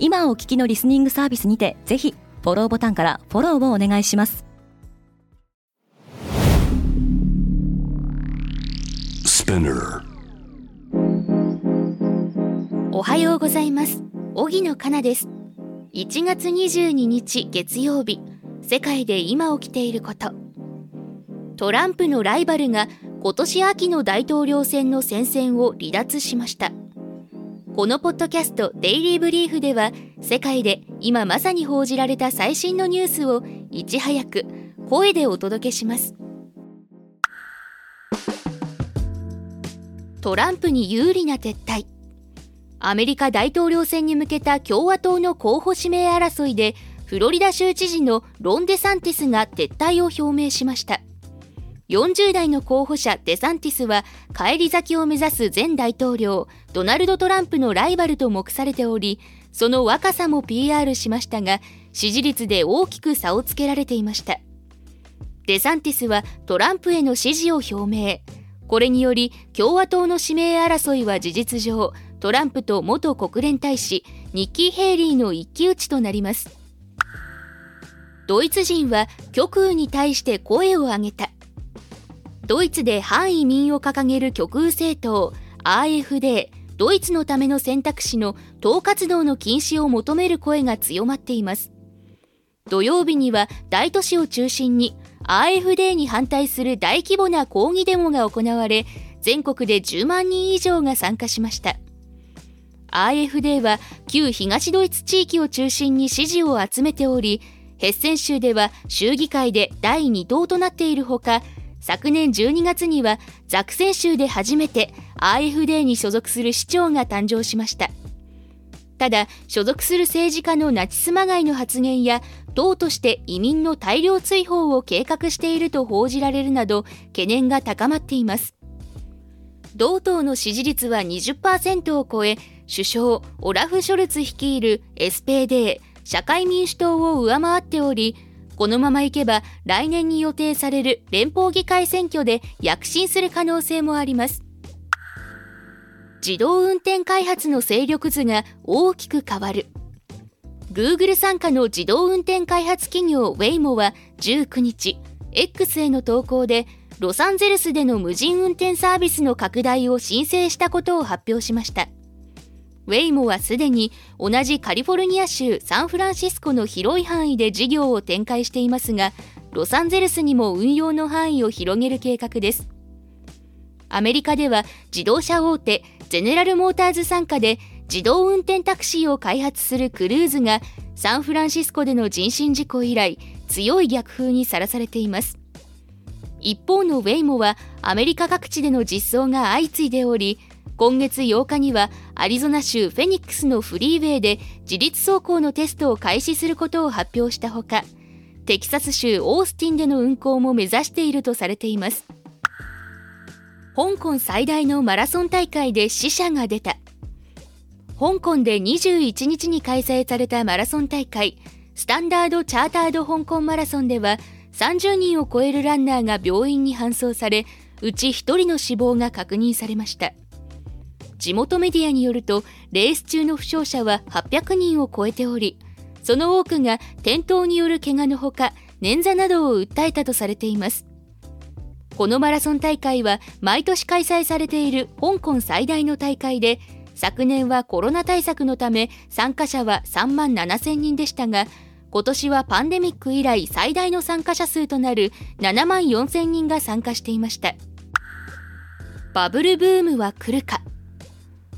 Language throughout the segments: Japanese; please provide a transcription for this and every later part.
今お聞きのリスニングサービスにてぜひフォローボタンからフォローをお願いします。おはようございます。荻野かなです。1月22日月曜日世界で今起きていること。トランプのライバルが今年秋の大統領選の戦線を離脱しましたこのポッドキャストデイリーブリーフでは世界で今まさに報じられた最新のニュースをいち早く声でお届けします。トランプに有利な撤退。アメリカ大統領選に向けた共和党の候補指名争いでフロリダ州知事のロン・デサンティスが撤退を表明しました。40代の候補者デサンティスは返り咲きを目指す前大統領ドナルド・トランプのライバルと目されておりその若さも PR しましたが支持率で大きく差をつけられていました。デサンティスはトランプへの支持を表明。これにより共和党の指名争いは事実上トランプと元国連大使ニッキー・ヘイリーの一騎打ちとなります。ドイツ人は極右に対して声を上げた。ドイツで反移民を掲げる極右政党 AfD ドイツのための選択肢の党活動の禁止を求める声が強まっています。土曜日には大都市を中心に AfD に反対する大規模な抗議デモが行われ全国で10万人以上が参加しました。AfD は旧東ドイツ地域を中心に支持を集めておりヘッセン州では州議会で第2党となっているほか昨年12月にはザクセン州で初めて AfD に所属する市長が誕生しました。ただ所属する政治家のナチスまがいの発言や党として移民の大量追放を計画していると報じられるなど懸念が高まっています。同党の支持率は20%を超え首相オラフ・ショルツ率いる SPD 社会民主党を上回っておりこのままいけば来年に予定される連邦議会選挙で躍進する可能性もあります。自動運転開発の勢力図が大きく変わる。Google 傘下の自動運転開発企業ウェイモは19日 X への投稿でロサンゼルスでの無人運転サービスの拡大を申請したことを発表しました。ウェイモはすでに同じカリフォルニア州サンフランシスコの広い範囲で事業を展開していますがロサンゼルスにも運用の範囲を広げる計画です。アメリカでは自動車大手ゼネラルモーターズ傘下で自動運転タクシーを開発するクルーズがサンフランシスコでの人身事故以来強い逆風にさらされています。一方のウェイモはアメリカ各地での実装が相次いでおり今月8日にはアリゾナ州フェニックスのフリーウェイで自立走行のテストを開始することを発表したほかテキサス州オースティンでの運行も目指しているとされています。香港最大のマラソン大会で死者が出た。香港で21日に開催されたマラソン大会スタンダード・チャータード香港マラソンでは30人を超えるランナーが病院に搬送されうち1人の死亡が確認されました。地元メディアによるとレース中の負傷者は800人を超えておりその多くが転倒による怪我のほか捻挫などを訴えたとされています。このマラソン大会は毎年開催されている香港最大の大会で昨年はコロナ対策のため参加者は3万7000人でしたが今年はパンデミック以来最大の参加者数となる7万4000人が参加していました。バブルブームは来るか。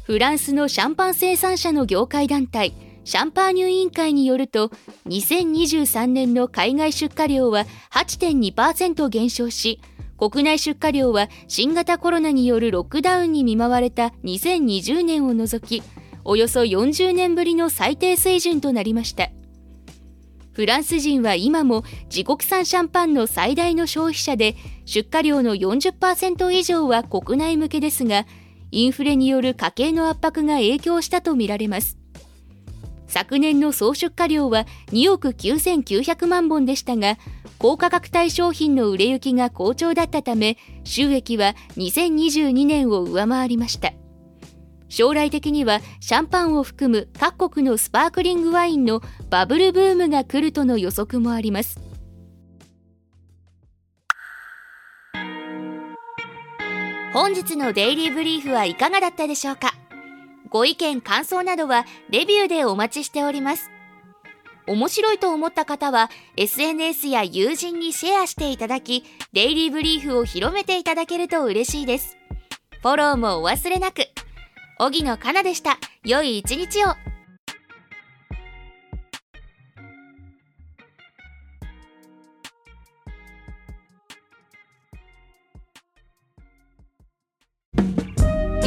フランスのシャンパン生産者の業界団体シャンパーニュ委員会によると2023年の海外出荷量は8.2%減少し国内出荷量は新型コロナによるロックダウンに見舞われた2020年を除きおよそ40年ぶりの最低水準となりました。フランス人は今も自国産シャンパンの最大の消費者で出荷量の40%以上は国内向けですがインフレによる家計の圧迫が影響したとみられます。昨年の総出荷量は2億9900万本でしたが高価格帯商品の売れ行きが好調だったため収益は2022年を上回りました。将来的にはシャンパンを含む各国のスパークリングワインのバブルブームが来るとの予測もあります。本日のデイリーブリーフはいかがだったでしょうか？ご意見感想などはレビューでお待ちしております面白いと思った方は SNS や友人にシェアしていただきデイリーブリーフを広めていただけると嬉しいですフォローもお忘れなく荻野かなでした。良い一日を。